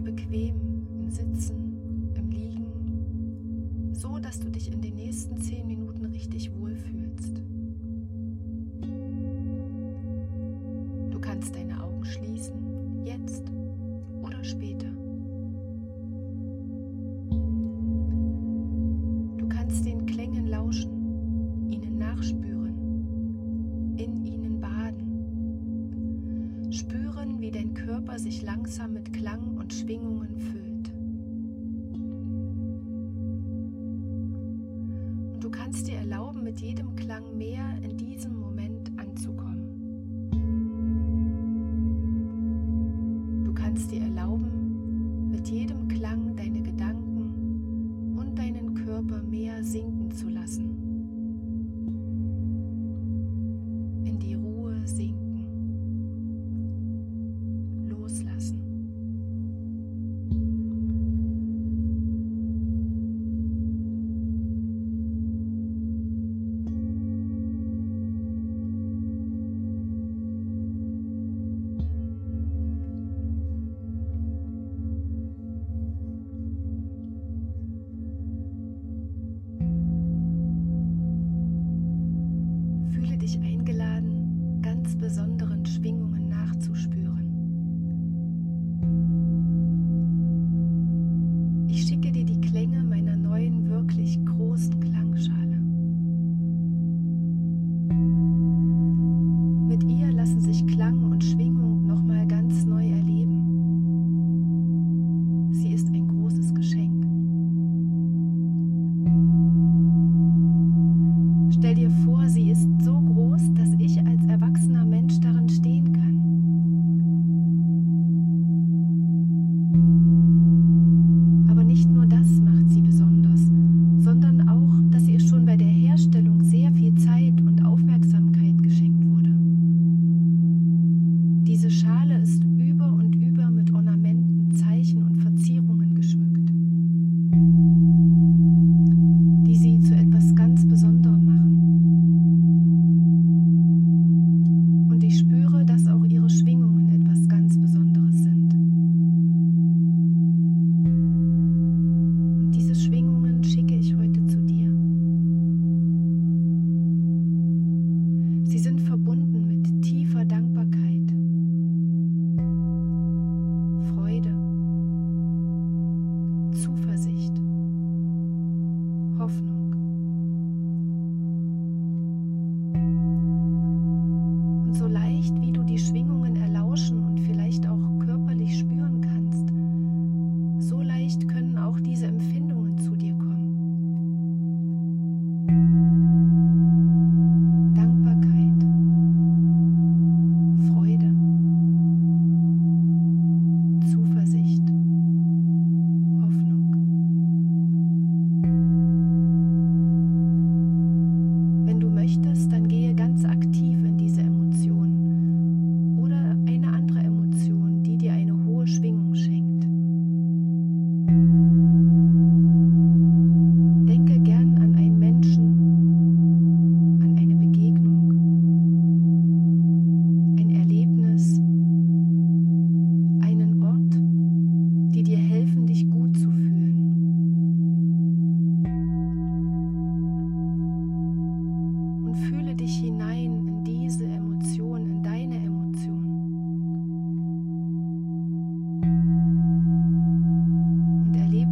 dir bequem im Sitzen, im Liegen, so dass du dich in den nächsten 10 Minuten richtig wohlfühlst. fühlst. spüren, wie dein Körper sich langsam mit Klang und Schwingungen füllt. Und du kannst dir erlauben, mit jedem Klang mehr dich eingeladen, ganz besonderen Schwingungen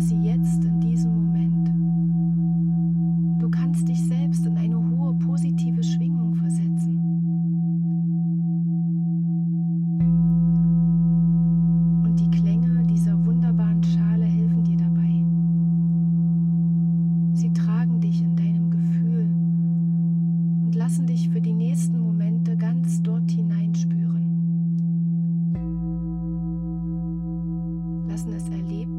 Sie jetzt in diesem Moment. Du kannst dich selbst in eine hohe positive Schwingung versetzen. Und die Klänge dieser wunderbaren Schale helfen dir dabei. Sie tragen dich in deinem Gefühl und lassen dich für die nächsten Momente ganz dort hineinspüren. Lassen es erleben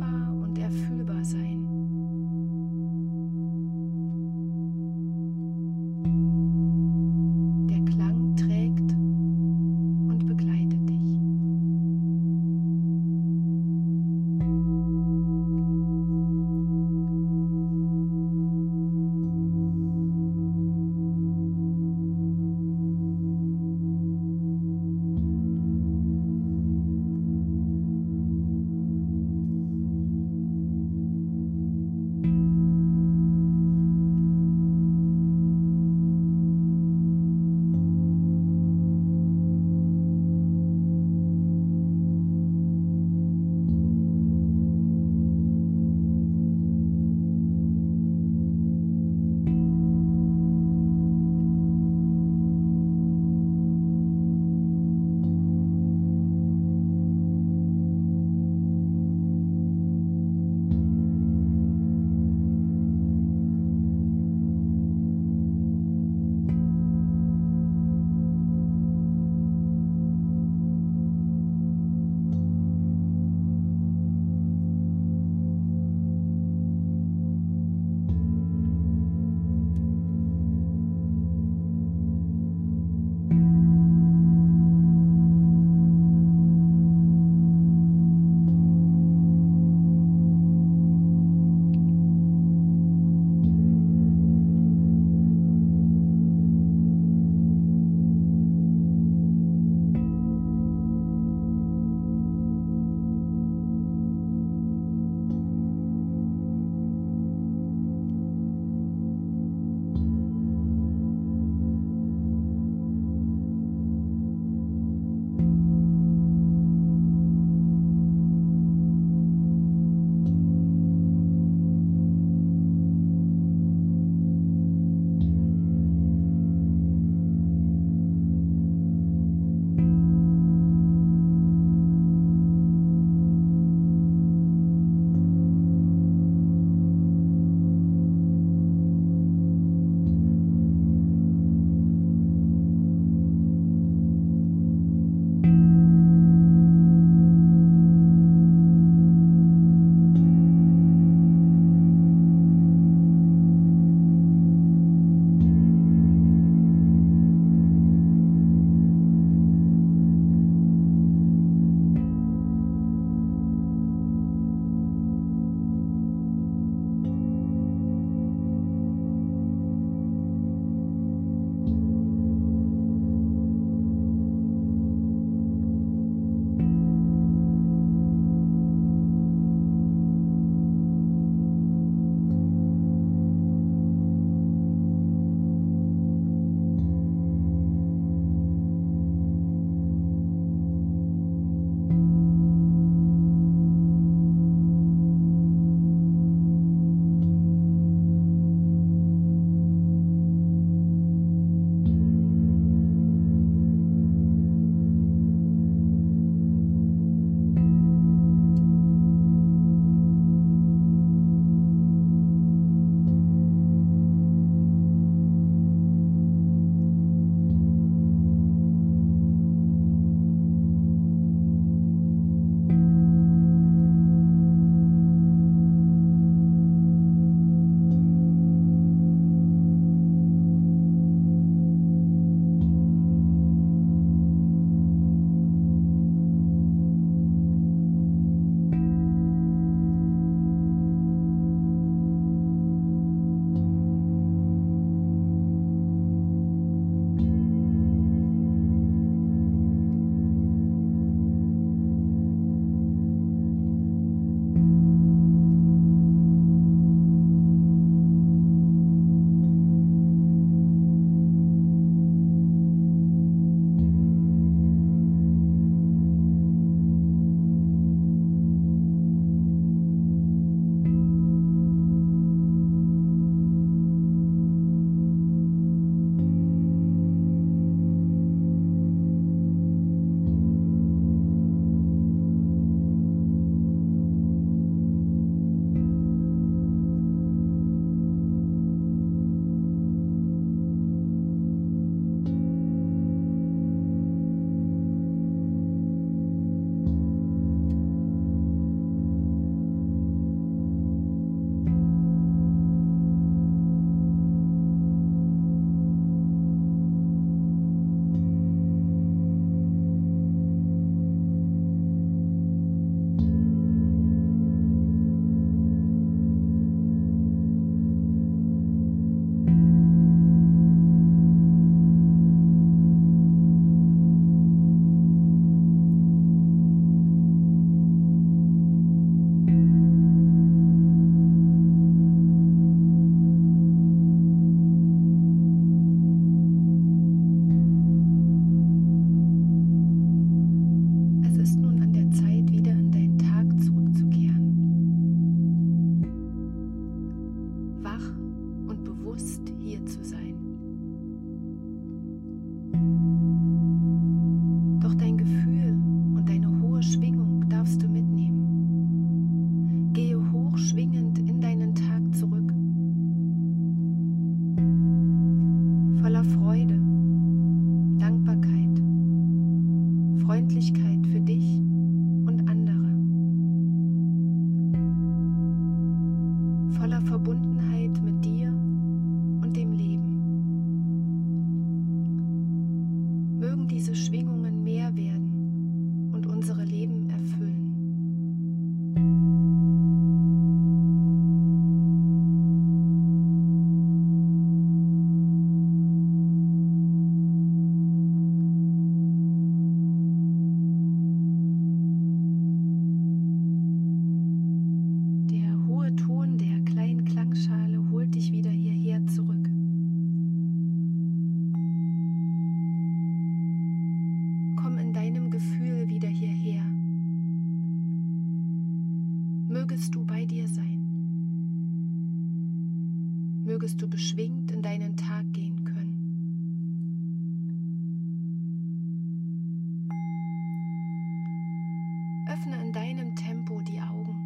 deinem Tempo die Augen.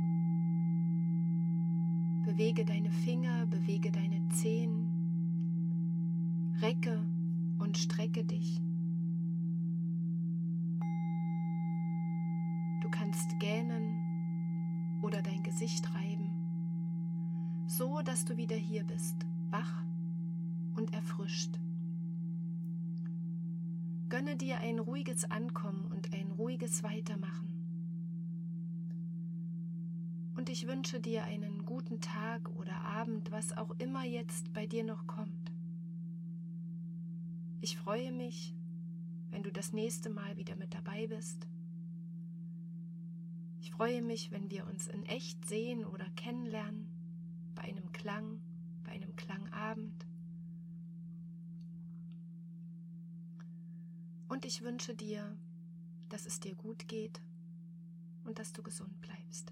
Bewege deine Finger, bewege deine Zehen. Recke und strecke dich. Du kannst gähnen oder dein Gesicht reiben, so dass du wieder hier bist, wach und erfrischt. Gönne dir ein ruhiges Ankommen und ein ruhiges Weitermachen. Und ich wünsche dir einen guten Tag oder Abend, was auch immer jetzt bei dir noch kommt. Ich freue mich, wenn du das nächste Mal wieder mit dabei bist. Ich freue mich, wenn wir uns in echt sehen oder kennenlernen, bei einem Klang, bei einem Klangabend. Und ich wünsche dir, dass es dir gut geht und dass du gesund bleibst.